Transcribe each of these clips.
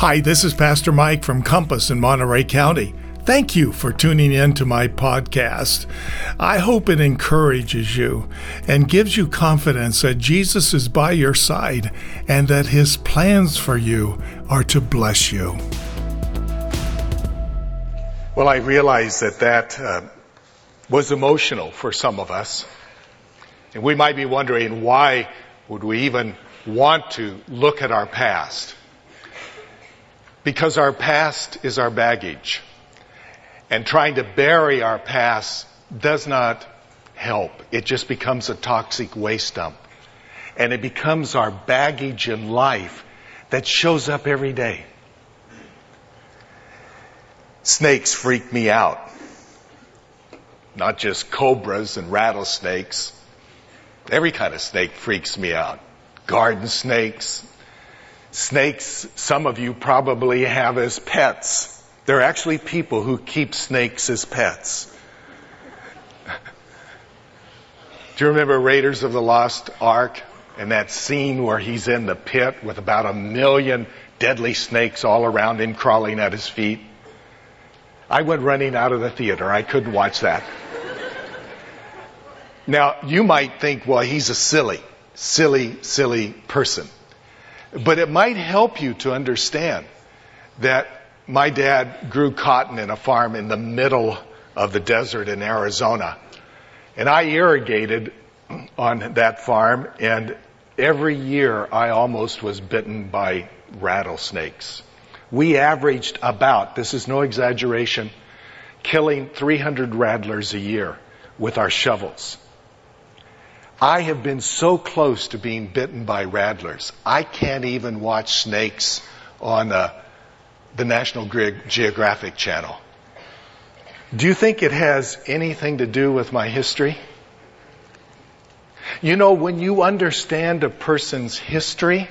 Hi, this is Pastor Mike from Compass in Monterey County. Thank you for tuning in to my podcast. I hope it encourages you and gives you confidence that Jesus is by your side and that his plans for you are to bless you. Well, I realize that that uh, was emotional for some of us. And we might be wondering why would we even want to look at our past? Because our past is our baggage. And trying to bury our past does not help. It just becomes a toxic waste dump. And it becomes our baggage in life that shows up every day. Snakes freak me out. Not just cobras and rattlesnakes. Every kind of snake freaks me out. Garden snakes, snakes some of you probably have as pets. There are actually people who keep snakes as pets. Do you remember Raiders of the Lost Ark and that scene where he's in the pit with about a million deadly snakes all around him crawling at his feet? I went running out of the theater. I couldn't watch that. Now, you might think, well, he's a silly, silly, silly person. But it might help you to understand that my dad grew cotton in a farm in the middle of the desert in Arizona. And I irrigated on that farm and every year I almost was bitten by rattlesnakes. We averaged about, this is no exaggeration, killing 300 rattlers a year with our shovels. I have been so close to being bitten by rattlers. I can't even watch snakes on uh, the National Geographic Channel. Do you think it has anything to do with my history? You know, when you understand a person's history,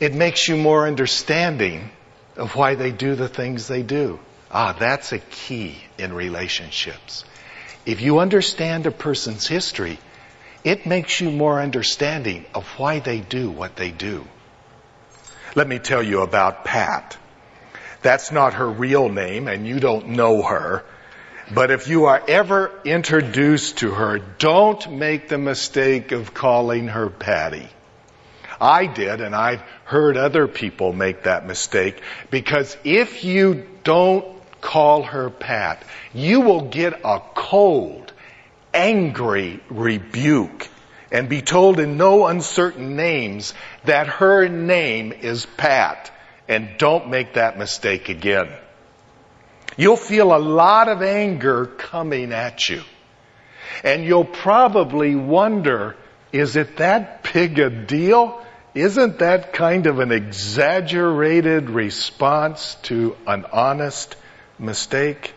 it makes you more understanding of why they do the things they do. Ah, that's a key in relationships. If you understand a person's history, it makes you more understanding of why they do what they do. Let me tell you about Pat. That's not her real name and you don't know her. But if you are ever introduced to her, don't make the mistake of calling her Patty. I did and I've heard other people make that mistake because if you don't call her Pat, you will get a cold angry rebuke and be told in no uncertain names that her name is Pat. And don't make that mistake again. You'll feel a lot of anger coming at you. And you'll probably wonder, is it that big a deal? Isn't that kind of an exaggerated response to an honest mistake?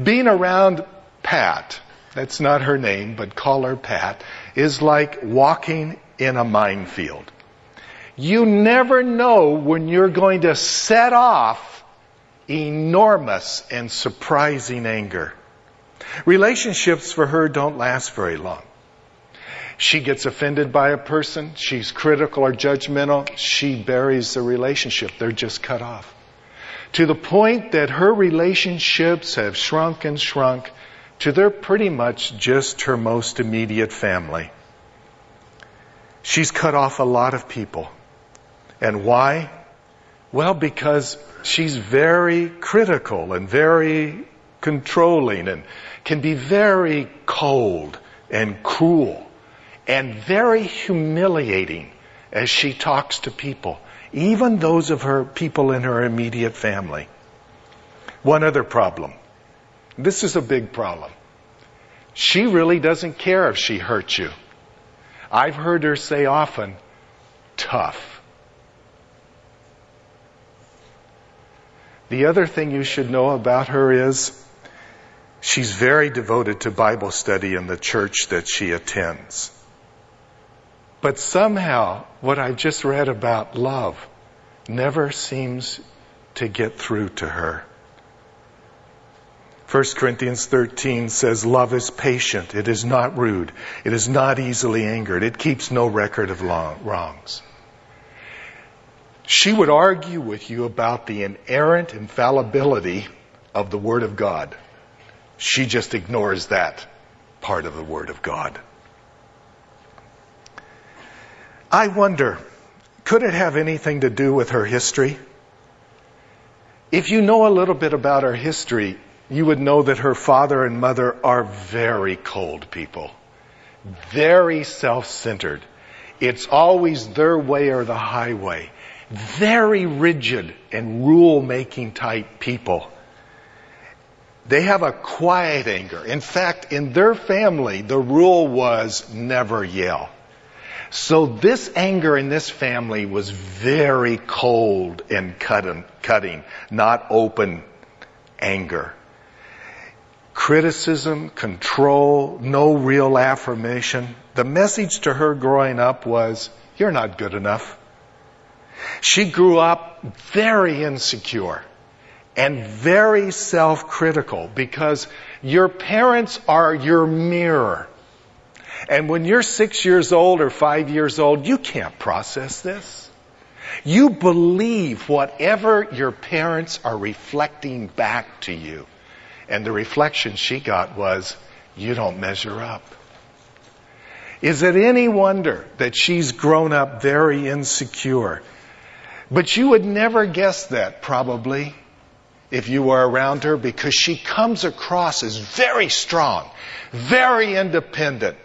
Being around Pat that's not her name, but call her Pat, is like walking in a minefield. You never know when you're going to set off enormous and surprising anger. Relationships for her don't last very long. She gets offended by a person, she's critical or judgmental, she buries the relationship. They're just cut off. To the point that her relationships have shrunk and shrunk to their pretty much just her most immediate family. She's cut off a lot of people. And why? Well, because she's very critical and very controlling and can be very cold and cruel and very humiliating as she talks to people, even those of her people in her immediate family. One other problem. This is a big problem. She really doesn't care if she hurts you. I've heard her say often, tough. The other thing you should know about her is she's very devoted to Bible study in the church that she attends. But somehow, what I just read about love never seems to get through to her. 1 Corinthians 13 says, Love is patient. It is not rude. It is not easily angered. It keeps no record of long, wrongs. She would argue with you about the inerrant infallibility of the Word of God. She just ignores that part of the Word of God. I wonder, could it have anything to do with her history? If you know a little bit about her history, you would know that her father and mother are very cold people, very self-centered. It's always their way or the highway. Very rigid and rule-making type people. They have a quiet anger. In fact, in their family, the rule was never yell. So this anger in this family was very cold and cutting, not open anger. Criticism, control, no real affirmation. The message to her growing up was, you're not good enough. She grew up very insecure and very self-critical because your parents are your mirror. And when you're six years old or five years old, you can't process this. You believe whatever your parents are reflecting back to you. And the reflection she got was, you don't measure up. Is it any wonder that she's grown up very insecure? But you would never guess that, probably, if you were around her, because she comes across as very strong, very independent,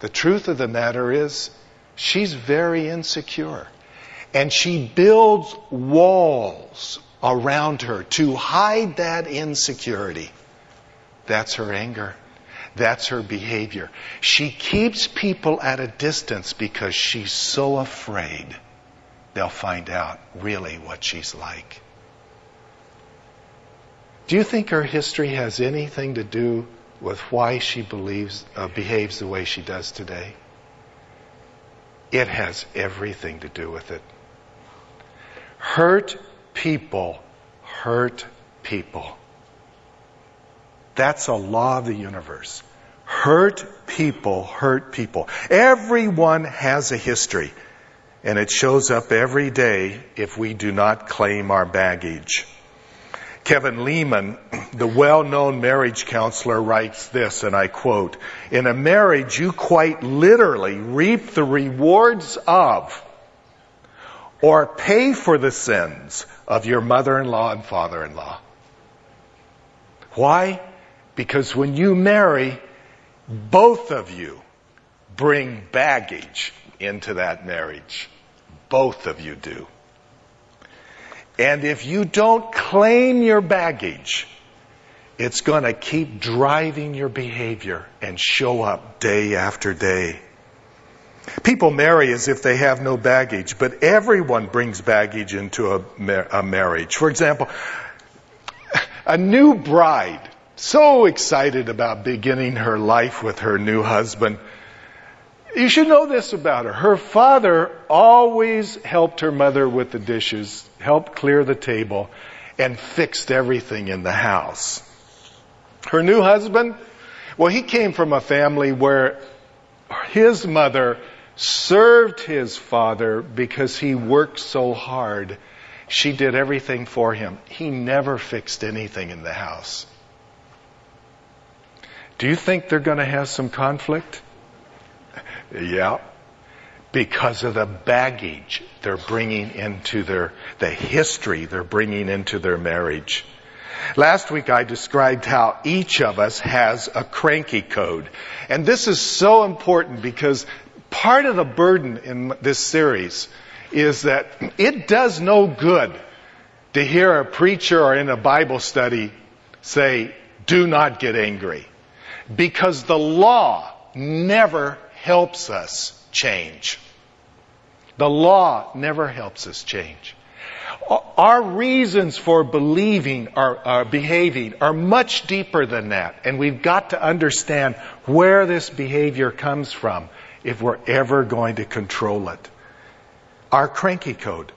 the truth of the matter is, she's very insecure. And she builds walls around her to hide that insecurity. That's her anger. That's her behavior. She keeps people at a distance because she's so afraid they'll find out really what she's like. Do you think her history has anything to do with why she believes, uh, behaves the way she does today? It has everything to do with it. Hurt people hurt people. That's a law of the universe. Hurt people hurt people. Everyone has a history, and it shows up every day if we do not claim our baggage. Kevin Leman, the well-known marriage counselor, writes this, and I quote, In a marriage, you quite literally reap the rewards of or pay for the sins of your mother-in-law and father-in-law. Why? Because when you marry, both of you bring baggage into that marriage. Both of you do. And if you don't claim your baggage, it's going to keep driving your behavior and show up day after day. People marry as if they have no baggage, but everyone brings baggage into a, a marriage. For example, a new bride, so excited about beginning her life with her new husband, you should know this about her. Her father always helped her mother with the dishes, helped clear the table, and fixed everything in the house. Her new husband, well, he came from a family where his mother served his father because he worked so hard. She did everything for him. He never fixed anything in the house. Do you think they're going to have some conflict? Yeah. Because of the baggage they're bringing into their, the history they're bringing into their marriage. Last week I described how each of us has a cranky code. And this is so important because part of the burden in this series is that it does no good to hear a preacher or in a Bible study say, do not get angry. Because the law never helps us change. The law never helps us change. Our reasons for believing or, behaving are much deeper than that. And we've got to understand where this behavior comes from if we're ever going to control it. Our cranky code.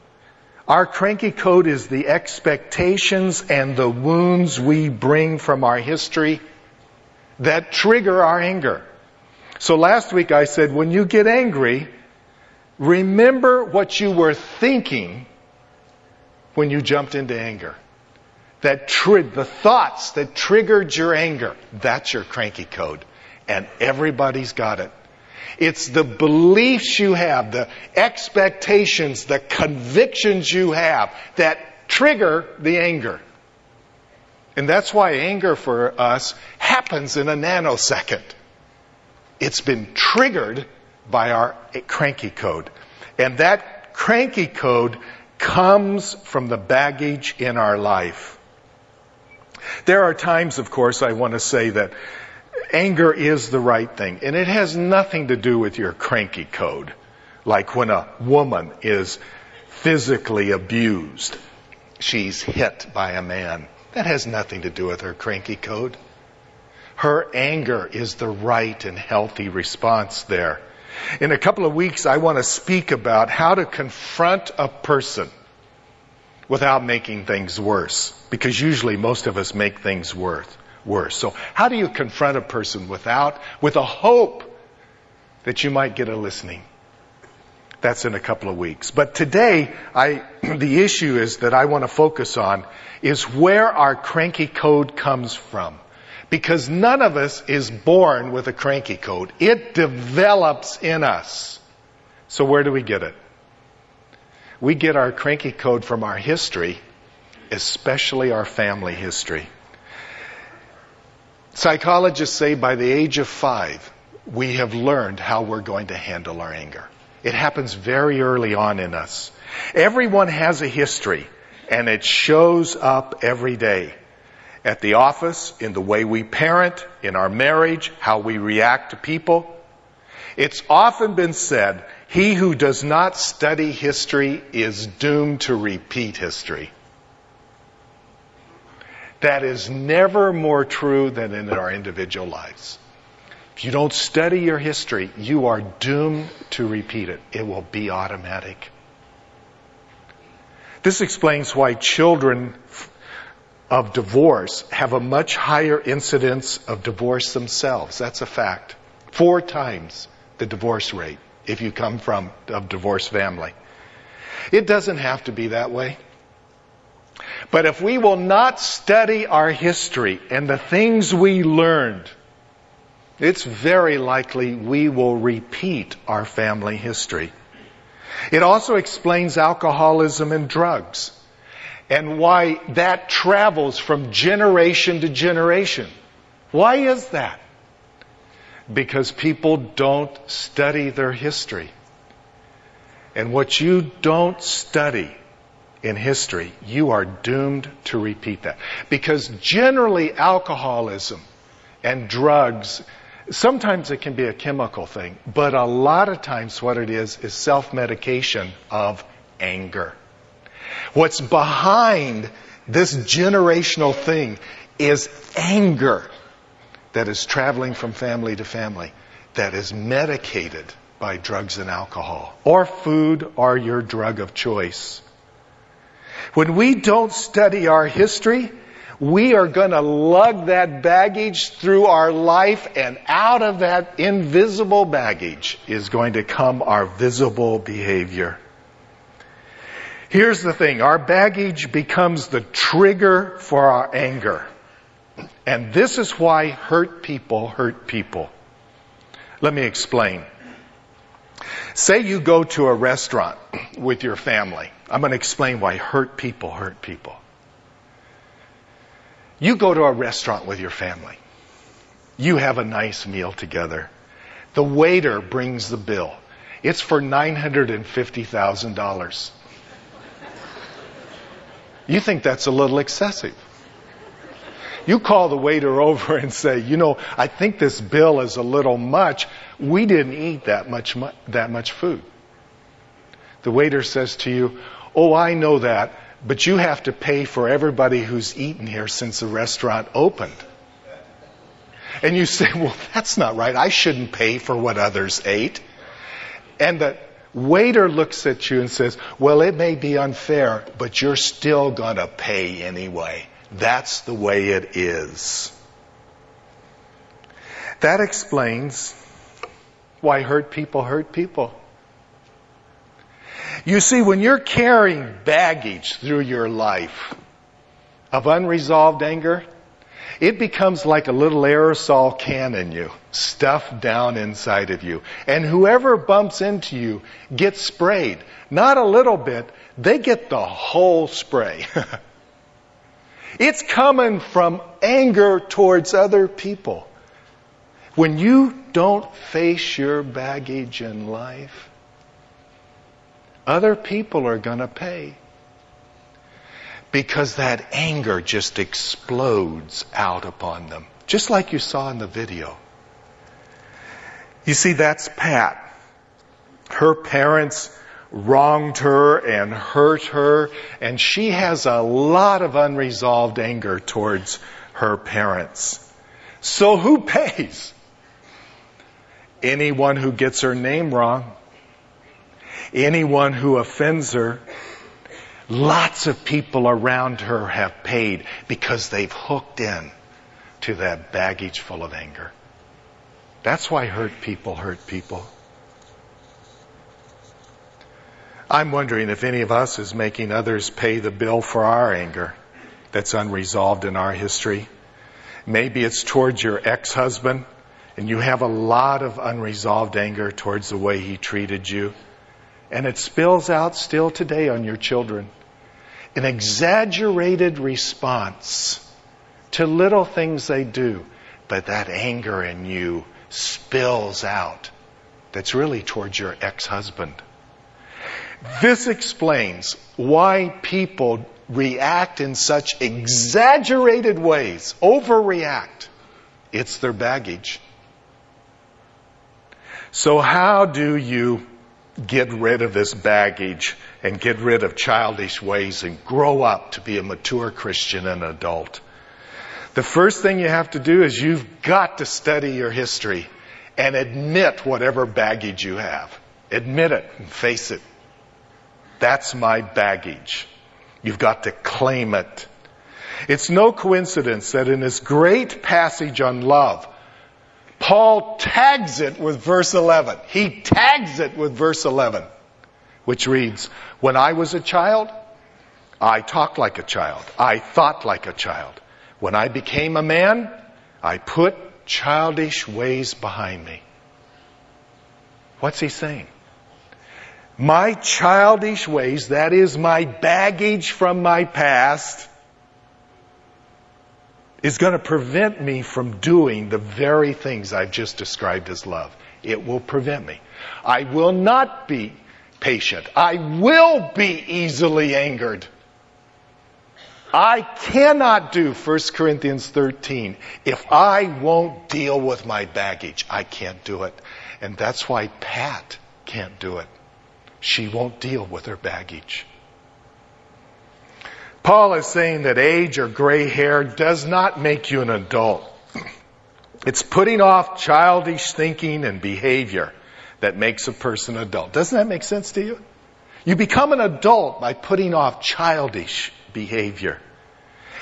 Our cranky code is the expectations and the wounds we bring from our history that trigger our anger. So last week I said when you get angry, Remember what you were thinking when you jumped into anger. That tri- the thoughts that triggered your anger, that's your cranky code. And everybody's got it. It's the beliefs you have, the expectations, the convictions you have that trigger the anger. And that's why anger for us happens in a nanosecond. It's been triggered by our cranky code. And that cranky code comes from the baggage in our life. There are times, of course, I want to say that anger is the right thing. And it has nothing to do with your cranky code. Like when a woman is physically abused, she's hit by a man. That has nothing to do with her cranky code. Her anger is the right and healthy response there. In a couple of weeks, I want to speak about how to confront a person without making things worse. Because usually most of us make things worse. Worse. So how do you confront a person without, with a hope that you might get a listening? That's in a couple of weeks. But today, I, the issue is that I want to focus on is where our cranky code comes from. Because none of us is born with a cranky code. It develops in us. So where do we get it? We get our cranky code from our history, especially our family history. Psychologists say by the age of five, we have learned how we're going to handle our anger. It happens very early on in us. Everyone has a history, and it shows up every day at the office, in the way we parent, in our marriage, how we react to people. It's often been said, he who does not study history is doomed to repeat history. That is never more true than in our individual lives. If you don't study your history, you are doomed to repeat it. It will be automatic. This explains why children of divorce have a much higher incidence of divorce themselves. That's a fact. Four times the divorce rate if you come from a divorced family. It doesn't have to be that way. But if we will not study our history and the things we learned, it's very likely we will repeat our family history. It also explains alcoholism and drugs and why that travels from generation to generation. Why is that? Because people don't study their history. And what you don't study in history, you are doomed to repeat that. Because generally alcoholism and drugs, sometimes it can be a chemical thing, but a lot of times what it is is self-medication of anger. What's behind this generational thing is anger that is traveling from family to family, that is medicated by drugs and alcohol, or food, or your drug of choice. When we don't study our history, we are going to lug that baggage through our life, and out of that invisible baggage is going to come our visible behavior. Here's the thing our baggage becomes the trigger for our anger. And this is why hurt people hurt people. Let me explain. Say you go to a restaurant with your family. I'm going to explain why hurt people hurt people. You go to a restaurant with your family. You have a nice meal together. The waiter brings the bill. It's for $950,000. You think that's a little excessive. You call the waiter over and say, you know, I think this bill is a little much. We didn't eat that much, that much food. The waiter says to you, oh, I know that, but you have to pay for everybody who's eaten here since the restaurant opened. And you say, well, that's not right. I shouldn't pay for what others ate. And the Waiter looks at you and says, well, it may be unfair, but you're still gonna pay anyway. That's the way it is. That explains why hurt people hurt people. You see, when you're carrying baggage through your life of unresolved anger, it becomes like a little aerosol can in you, stuffed down inside of you. And whoever bumps into you gets sprayed. Not a little bit, they get the whole spray. it's coming from anger towards other people. When you don't face your baggage in life, other people are going to pay because that anger just explodes out upon them, just like you saw in the video. You see, that's Pat. Her parents wronged her and hurt her, and she has a lot of unresolved anger towards her parents. So who pays? Anyone who gets her name wrong. Anyone who offends her. Lots of people around her have paid because they've hooked in to that baggage full of anger. That's why hurt people hurt people. I'm wondering if any of us is making others pay the bill for our anger that's unresolved in our history. Maybe it's towards your ex-husband and you have a lot of unresolved anger towards the way he treated you. And it spills out still today on your children an exaggerated response to little things they do, but that anger in you spills out that's really towards your ex-husband. This explains why people react in such exaggerated ways, overreact. It's their baggage. So how do you get rid of this baggage and get rid of childish ways and grow up to be a mature Christian and adult. The first thing you have to do is you've got to study your history and admit whatever baggage you have. Admit it and face it. That's my baggage. You've got to claim it. It's no coincidence that in this great passage on love, Paul tags it with verse 11. He tags it with verse 11, which reads, When I was a child, I talked like a child. I thought like a child. When I became a man, I put childish ways behind me. What's he saying? My childish ways, that is my baggage from my past, is going to prevent me from doing the very things I've just described as love. It will prevent me. I will not be patient. I will be easily angered. I cannot do 1 Corinthians 13 if I won't deal with my baggage. I can't do it. And that's why Pat can't do it. She won't deal with her baggage. Paul is saying that age or gray hair does not make you an adult. It's putting off childish thinking and behavior that makes a person adult. Doesn't that make sense to you? You become an adult by putting off childish behavior.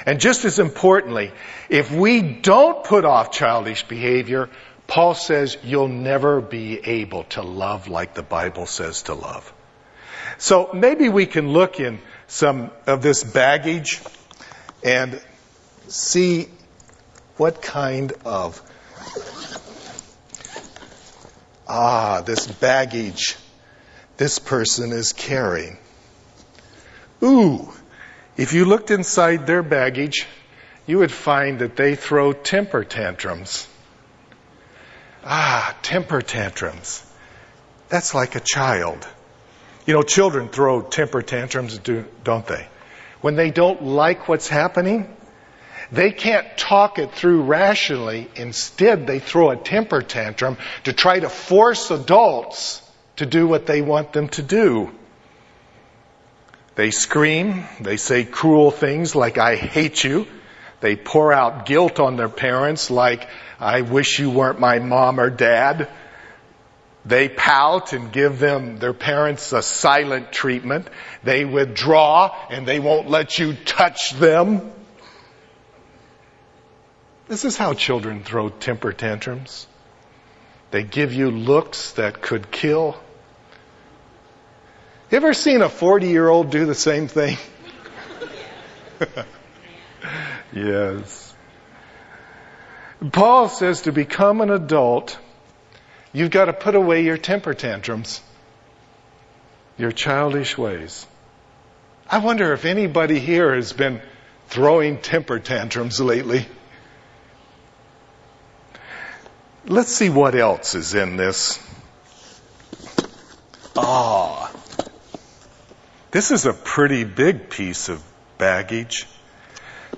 And just as importantly, if we don't put off childish behavior, Paul says you'll never be able to love like the Bible says to love. So maybe we can look in some of this baggage and see what kind of ah this baggage this person is carrying. Ooh, if you looked inside their baggage, you would find that they throw temper tantrums. Ah, temper tantrums. That's like a child. You know, children throw temper tantrums, don't they? When they don't like what's happening, they can't talk it through rationally. Instead, they throw a temper tantrum to try to force adults to do what they want them to do. They scream, they say cruel things like, I hate you. They pour out guilt on their parents like, I wish you weren't my mom or dad. They pout and give them, their parents, a silent treatment. They withdraw and they won't let you touch them. This is how children throw temper tantrums. They give you looks that could kill. You ever seen a 40 year old do the same thing? yes. Paul says to become an adult, you've got to put away your temper tantrums, your childish ways. I wonder if anybody here has been throwing temper tantrums lately. Let's see what else is in this. Ah, this is a pretty big piece of baggage.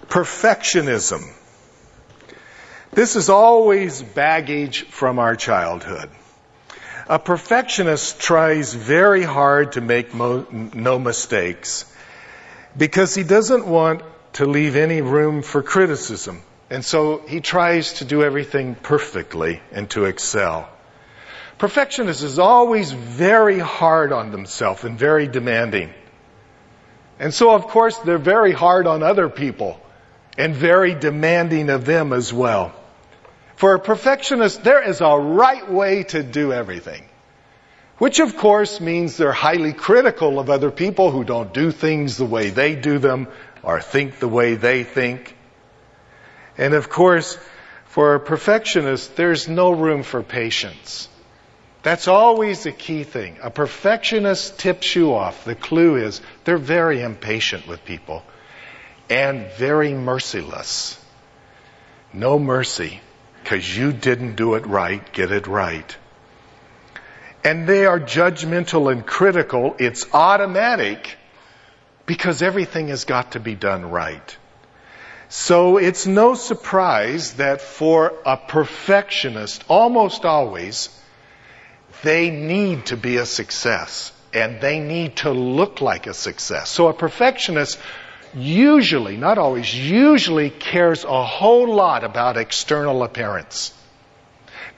Perfectionism. This is always baggage from our childhood. A perfectionist tries very hard to make mo- no mistakes because he doesn't want to leave any room for criticism. And so he tries to do everything perfectly and to excel. Perfectionist is always very hard on themselves and very demanding. And so, of course, they're very hard on other people and very demanding of them as well. For a perfectionist, there is a right way to do everything. Which of course means they're highly critical of other people who don't do things the way they do them or think the way they think. And of course, for a perfectionist, there's no room for patience. That's always the key thing. A perfectionist tips you off. The clue is they're very impatient with people and very merciless. No mercy because you didn't do it right, get it right and they are judgmental and critical, it's automatic because everything has got to be done right. So it's no surprise that for a perfectionist, almost always, they need to be a success and they need to look like a success. So a perfectionist usually, not always, usually cares a whole lot about external appearance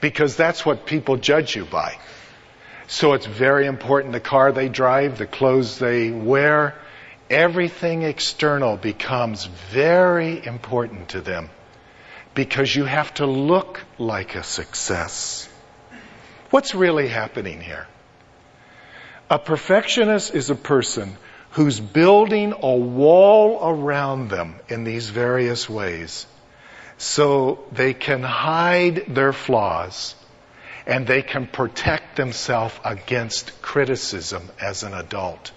because that's what people judge you by. So it's very important the car they drive, the clothes they wear, everything external becomes very important to them because you have to look like a success. What's really happening here? A perfectionist is a person who's building a wall around them in these various ways so they can hide their flaws and they can protect themselves against criticism as an adult.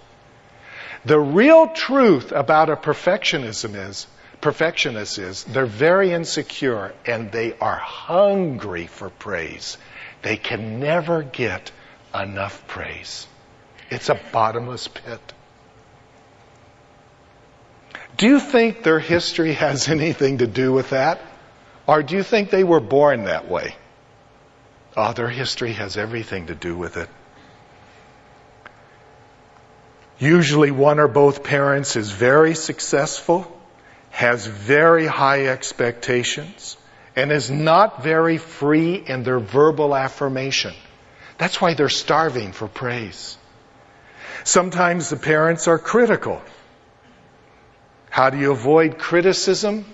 The real truth about a perfectionism is, perfectionist is, they're very insecure and they are hungry for praise. They can never get enough praise. It's a bottomless pit. Do you think their history has anything to do with that? Or do you think they were born that way? Oh, their history has everything to do with it. Usually one or both parents is very successful, has very high expectations, and is not very free in their verbal affirmation. That's why they're starving for praise. Sometimes the parents are critical. How do you avoid criticism?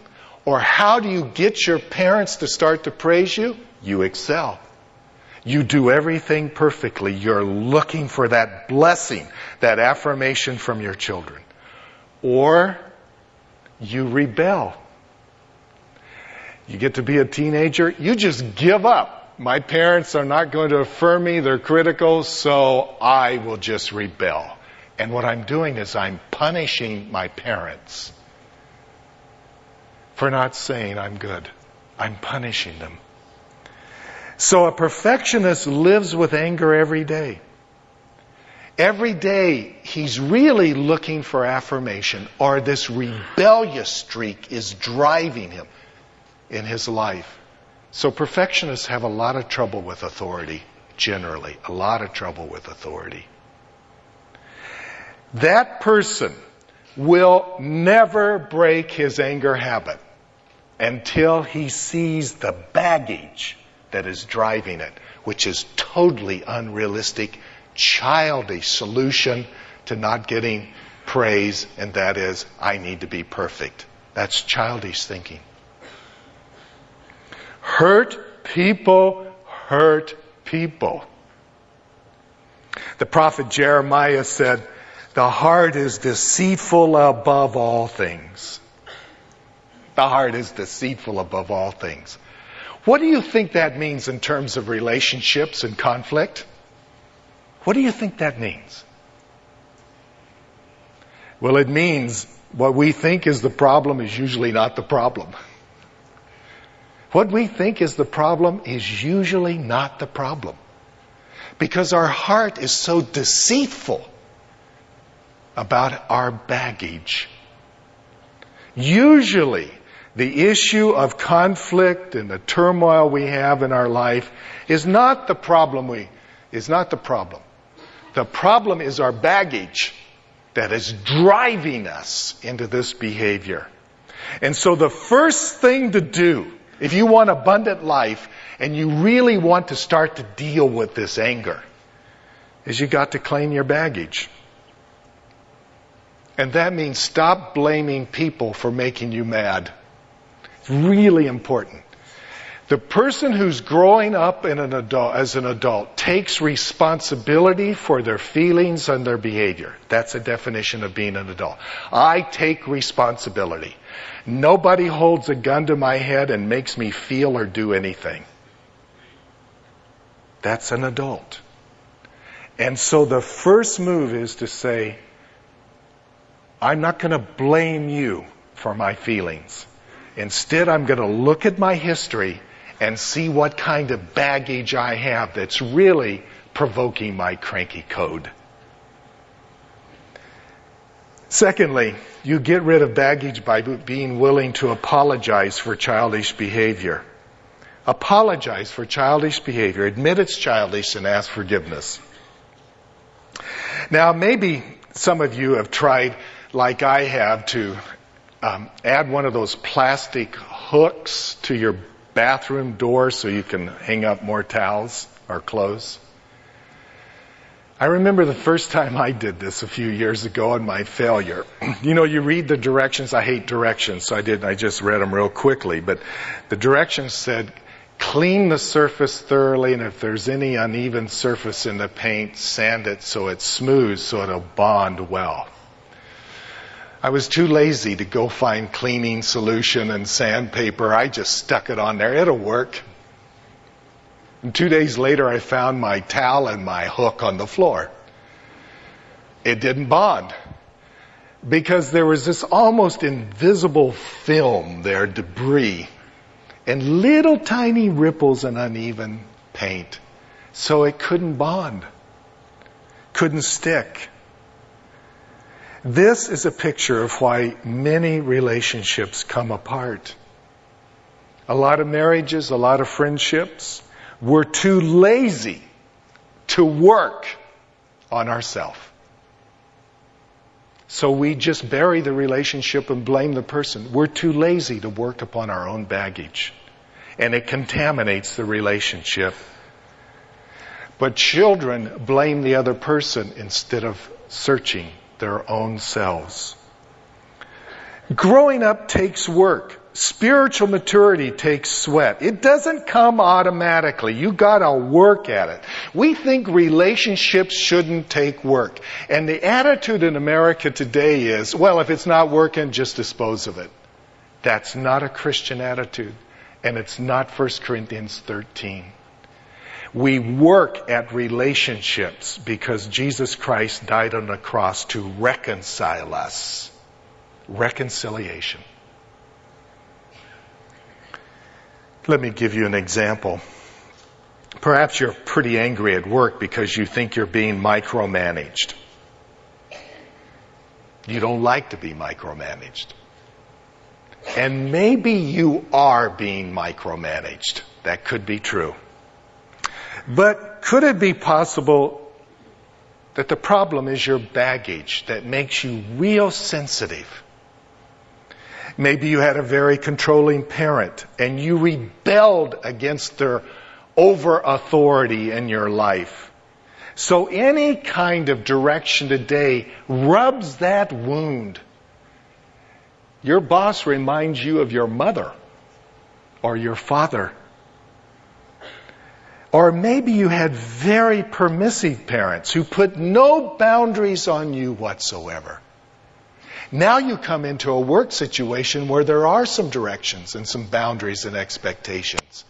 Or how do you get your parents to start to praise you? You excel. You do everything perfectly. You're looking for that blessing, that affirmation from your children. Or you rebel. You get to be a teenager, you just give up. My parents are not going to affirm me, they're critical, so I will just rebel. And what I'm doing is I'm punishing my parents for not saying I'm good. I'm punishing them. So a perfectionist lives with anger every day. Every day he's really looking for affirmation or this rebellious streak is driving him in his life. So perfectionists have a lot of trouble with authority, generally. A lot of trouble with authority. That person will never break his anger habit until he sees the baggage that is driving it, which is totally unrealistic, childish solution to not getting praise, and that is, I need to be perfect. That's childish thinking. Hurt people hurt people. The prophet Jeremiah said, the heart is deceitful above all things. The heart is deceitful above all things. What do you think that means in terms of relationships and conflict? What do you think that means? Well, it means what we think is the problem is usually not the problem. What we think is the problem is usually not the problem. Because our heart is so deceitful about our baggage. Usually, the issue of conflict and the turmoil we have in our life is not the problem we, is not the problem. The problem is our baggage that is driving us into this behavior. And so the first thing to do, if you want abundant life and you really want to start to deal with this anger, is you got to clean your baggage. And that means stop blaming people for making you mad. It's really important. The person who's growing up an adult, as an adult takes responsibility for their feelings and their behavior. That's a definition of being an adult. I take responsibility. Nobody holds a gun to my head and makes me feel or do anything. That's an adult. And so the first move is to say, I'm not going to blame you for my feelings. Instead, I'm going to look at my history and see what kind of baggage I have that's really provoking my cranky code. Secondly, you get rid of baggage by being willing to apologize for childish behavior. Apologize for childish behavior. Admit it's childish and ask forgiveness. Now, maybe some of you have tried like I have to um, add one of those plastic hooks to your bathroom door so you can hang up more towels or clothes. I remember the first time I did this a few years ago and my failure. You know, you read the directions. I hate directions, so I did. I just read them real quickly. But the directions said, clean the surface thoroughly, and if there's any uneven surface in the paint, sand it so it's smooth so it'll bond well. I was too lazy to go find cleaning solution and sandpaper. I just stuck it on there. It'll work. And two days later, I found my towel and my hook on the floor. It didn't bond because there was this almost invisible film there, debris, and little tiny ripples and uneven paint. So it couldn't bond, couldn't stick. This is a picture of why many relationships come apart. A lot of marriages, a lot of friendships, we're too lazy to work on ourselves. So we just bury the relationship and blame the person. We're too lazy to work upon our own baggage. And it contaminates the relationship. But children blame the other person instead of searching their own selves. Growing up takes work. Spiritual maturity takes sweat. It doesn't come automatically. You gotta work at it. We think relationships shouldn't take work. And the attitude in America today is, well, if it's not working, just dispose of it. That's not a Christian attitude. And it's not 1 Corinthians 13. We work at relationships because Jesus Christ died on the cross to reconcile us. Reconciliation. Let me give you an example. Perhaps you're pretty angry at work because you think you're being micromanaged. You don't like to be micromanaged. And maybe you are being micromanaged. That could be true. But could it be possible that the problem is your baggage that makes you real sensitive? Maybe you had a very controlling parent and you rebelled against their over authority in your life. So any kind of direction today rubs that wound. Your boss reminds you of your mother or your father Or maybe you had very permissive parents who put no boundaries on you whatsoever. Now you come into a work situation where there are some directions and some boundaries and expectations.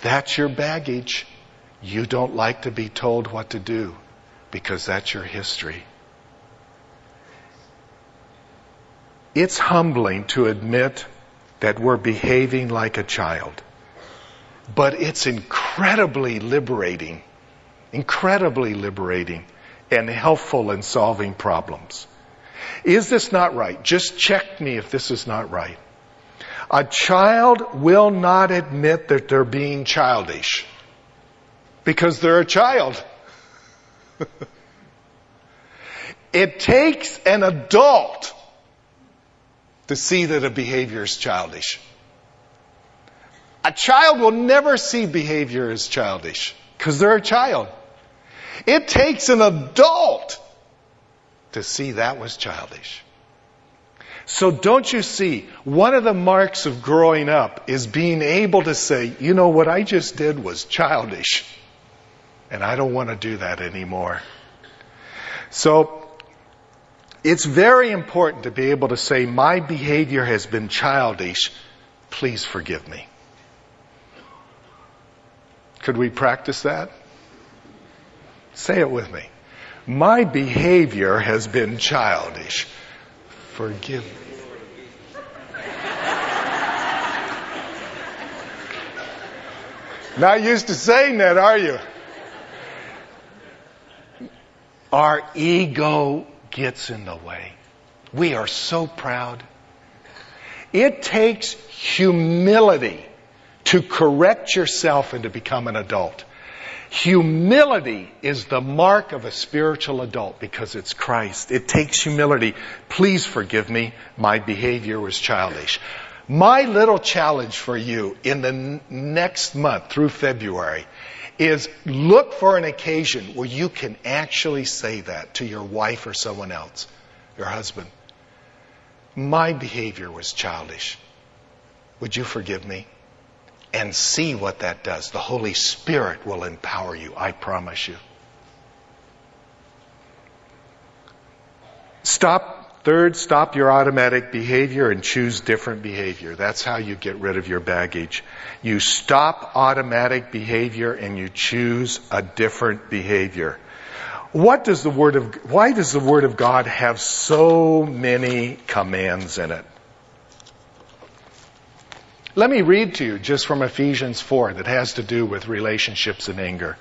That's your baggage. You don't like to be told what to do because that's your history. It's humbling to admit that we're behaving like a child. But it's incredibly liberating, incredibly liberating and helpful in solving problems. Is this not right? Just check me if this is not right. A child will not admit that they're being childish because they're a child. it takes an adult to see that a behavior is childish. A child will never see behavior as childish because they're a child. It takes an adult to see that was childish. So don't you see, one of the marks of growing up is being able to say, you know, what I just did was childish. And I don't want to do that anymore. So, it's very important to be able to say, my behavior has been childish. Please forgive me. Could we practice that? Say it with me. My behavior has been childish. Forgive me. Not used to saying that, are you? Our ego gets in the way. We are so proud. It takes humility to correct yourself and to become an adult. Humility is the mark of a spiritual adult because it's Christ. It takes humility. Please forgive me. My behavior was childish. My little challenge for you in the n- next month through February is look for an occasion where you can actually say that to your wife or someone else, your husband. My behavior was childish. Would you forgive me? And see what that does. The Holy Spirit will empower you, I promise you. Stop, third, stop your automatic behavior and choose different behavior. That's how you get rid of your baggage. You stop automatic behavior and you choose a different behavior. What does the Word of, why does the Word of God have so many commands in it? Let me read to you just from Ephesians 4 that has to do with relationships and anger.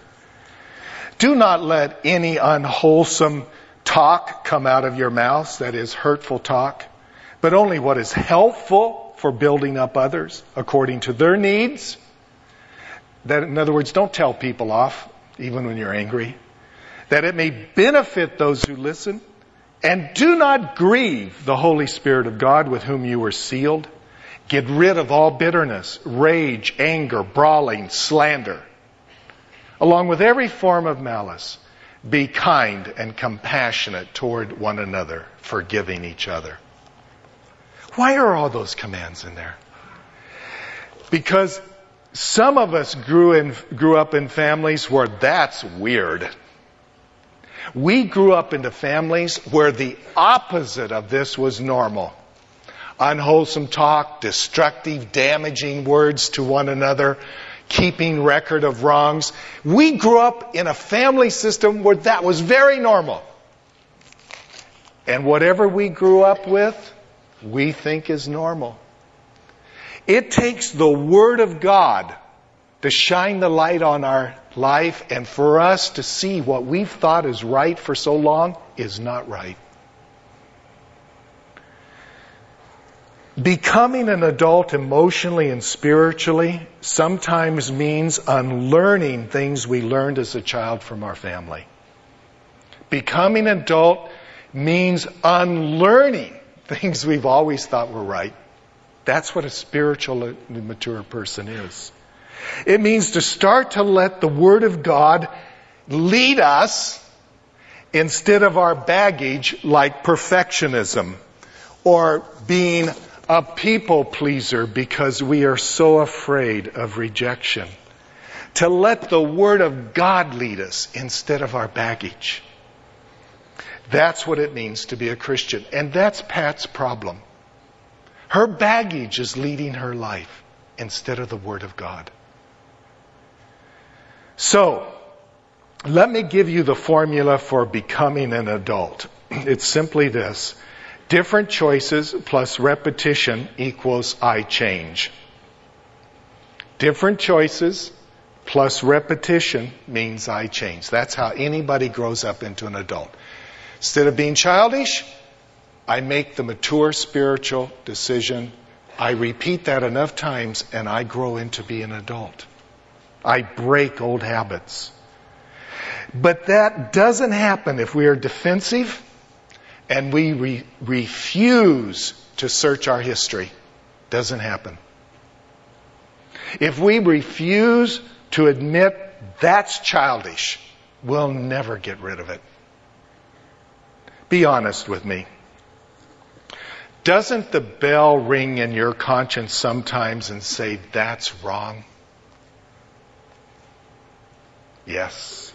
Do not let any unwholesome talk come out of your mouths, that is hurtful talk, but only what is helpful for building up others according to their needs. That, in other words, don't tell people off, even when you're angry. That it may benefit those who listen. And do not grieve the Holy Spirit of God with whom you were sealed Get rid of all bitterness, rage, anger, brawling, slander. Along with every form of malice, be kind and compassionate toward one another, forgiving each other. Why are all those commands in there? Because some of us grew in, grew up in families where that's weird. We grew up into families where the opposite of this was normal unwholesome talk, destructive, damaging words to one another, keeping record of wrongs. We grew up in a family system where that was very normal. And whatever we grew up with, we think is normal. It takes the Word of God to shine the light on our life and for us to see what we've thought is right for so long is not right. Becoming an adult emotionally and spiritually sometimes means unlearning things we learned as a child from our family. Becoming an adult means unlearning things we've always thought were right. That's what a spiritual mature person is. It means to start to let the Word of God lead us instead of our baggage like perfectionism or being a people pleaser because we are so afraid of rejection. to let the Word of God lead us instead of our baggage. That's what it means to be a Christian. And that's Pat's problem. Her baggage is leading her life instead of the Word of God. So, let me give you the formula for becoming an adult. It's simply this. Different choices plus repetition equals I change. Different choices plus repetition means I change. That's how anybody grows up into an adult. Instead of being childish, I make the mature spiritual decision. I repeat that enough times and I grow into being an adult. I break old habits. But that doesn't happen if we are defensive and we re- refuse to search our history. Doesn't happen. If we refuse to admit that's childish, we'll never get rid of it. Be honest with me. Doesn't the bell ring in your conscience sometimes and say, that's wrong? Yes.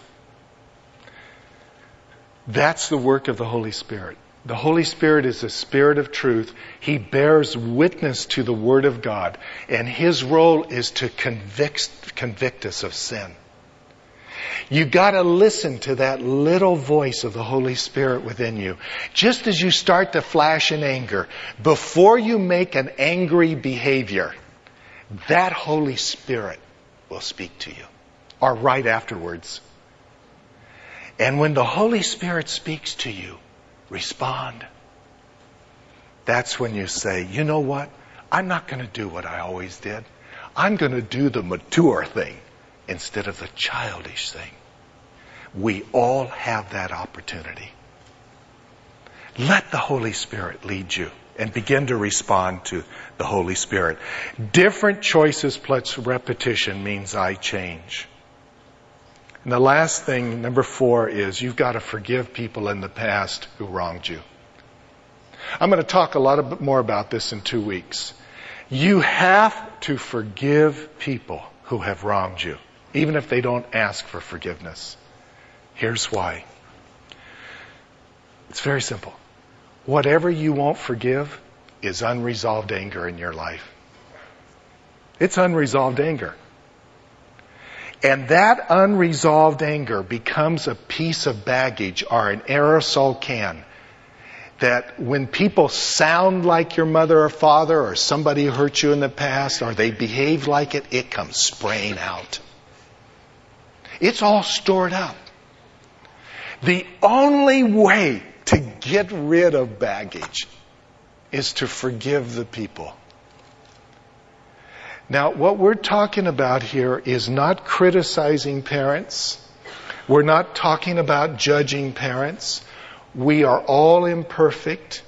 That's the work of the Holy Spirit. The Holy Spirit is the Spirit of truth. He bears witness to the Word of God, and His role is to convict, convict us of sin. You gotta listen to that little voice of the Holy Spirit within you. Just as you start to flash in anger, before you make an angry behavior, that Holy Spirit will speak to you. Or right afterwards. And when the Holy Spirit speaks to you, respond. That's when you say, you know what? I'm not going to do what I always did. I'm going to do the mature thing instead of the childish thing. We all have that opportunity. Let the Holy Spirit lead you and begin to respond to the Holy Spirit. Different choices plus repetition means I change. And the last thing, number four, is you've got to forgive people in the past who wronged you. I'm going to talk a lot more about this in two weeks. You have to forgive people who have wronged you, even if they don't ask for forgiveness. Here's why. It's very simple. Whatever you won't forgive is unresolved anger in your life. It's unresolved anger. And that unresolved anger becomes a piece of baggage or an aerosol can that when people sound like your mother or father or somebody hurt you in the past or they behave like it, it comes spraying out. It's all stored up. The only way to get rid of baggage is to forgive the people now, what we're talking about here is not criticizing parents. We're not talking about judging parents. We are all imperfect.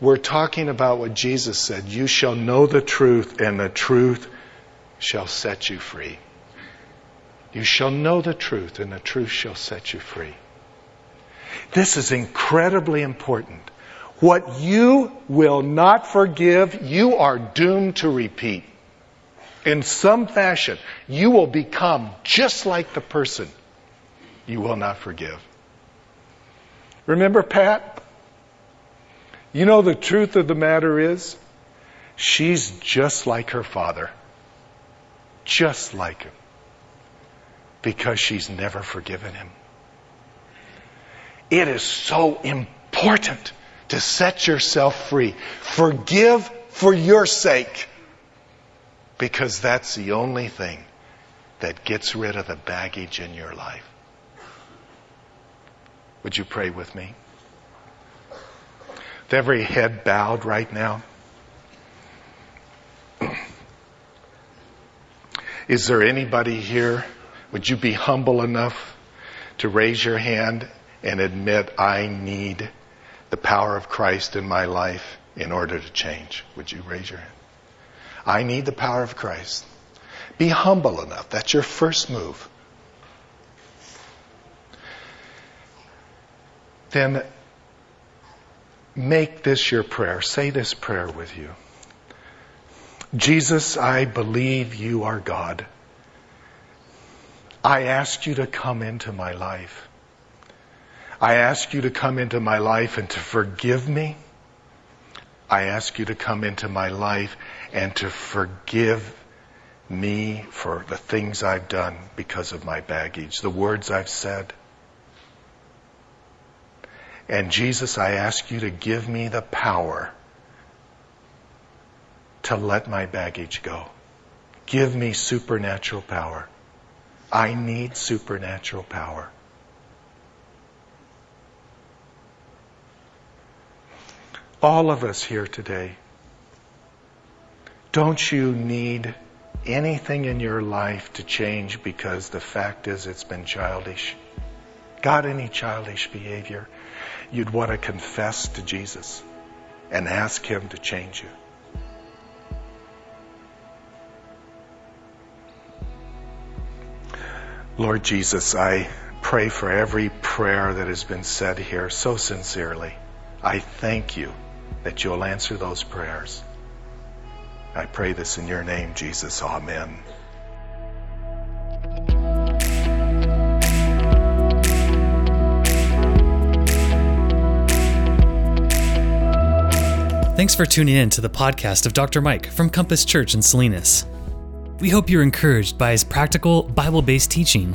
We're talking about what Jesus said You shall know the truth, and the truth shall set you free. You shall know the truth, and the truth shall set you free. This is incredibly important. What you will not forgive, you are doomed to repeat. In some fashion, you will become just like the person you will not forgive. Remember Pat? You know the truth of the matter is, she's just like her father. Just like him. Because she's never forgiven him. It is so important to set yourself free. Forgive for your sake. Because that's the only thing that gets rid of the baggage in your life. Would you pray with me? With every head bowed right now. Is there anybody here? Would you be humble enough to raise your hand and admit, I need the power of Christ in my life in order to change? Would you raise your hand? I need the power of Christ. Be humble enough. That's your first move. Then make this your prayer. Say this prayer with you. Jesus, I believe you are God I ask you to come into my life. I ask you to come into my life and to forgive me. I ask you to come into my life and to forgive me for the things I've done because of my baggage, the words I've said. And Jesus, I ask you to give me the power to let my baggage go. Give me supernatural power. I need supernatural power. All of us here today, don't you need anything in your life to change because the fact is it's been childish? Got any childish behavior? You'd want to confess to Jesus and ask Him to change you. Lord Jesus, I pray for every prayer that has been said here so sincerely. I thank you that you'll answer those prayers. I pray this in your name, Jesus. Amen. Thanks for tuning in to the podcast of Dr. Mike from Compass Church in Salinas. We hope you're encouraged by his practical, Bible based teaching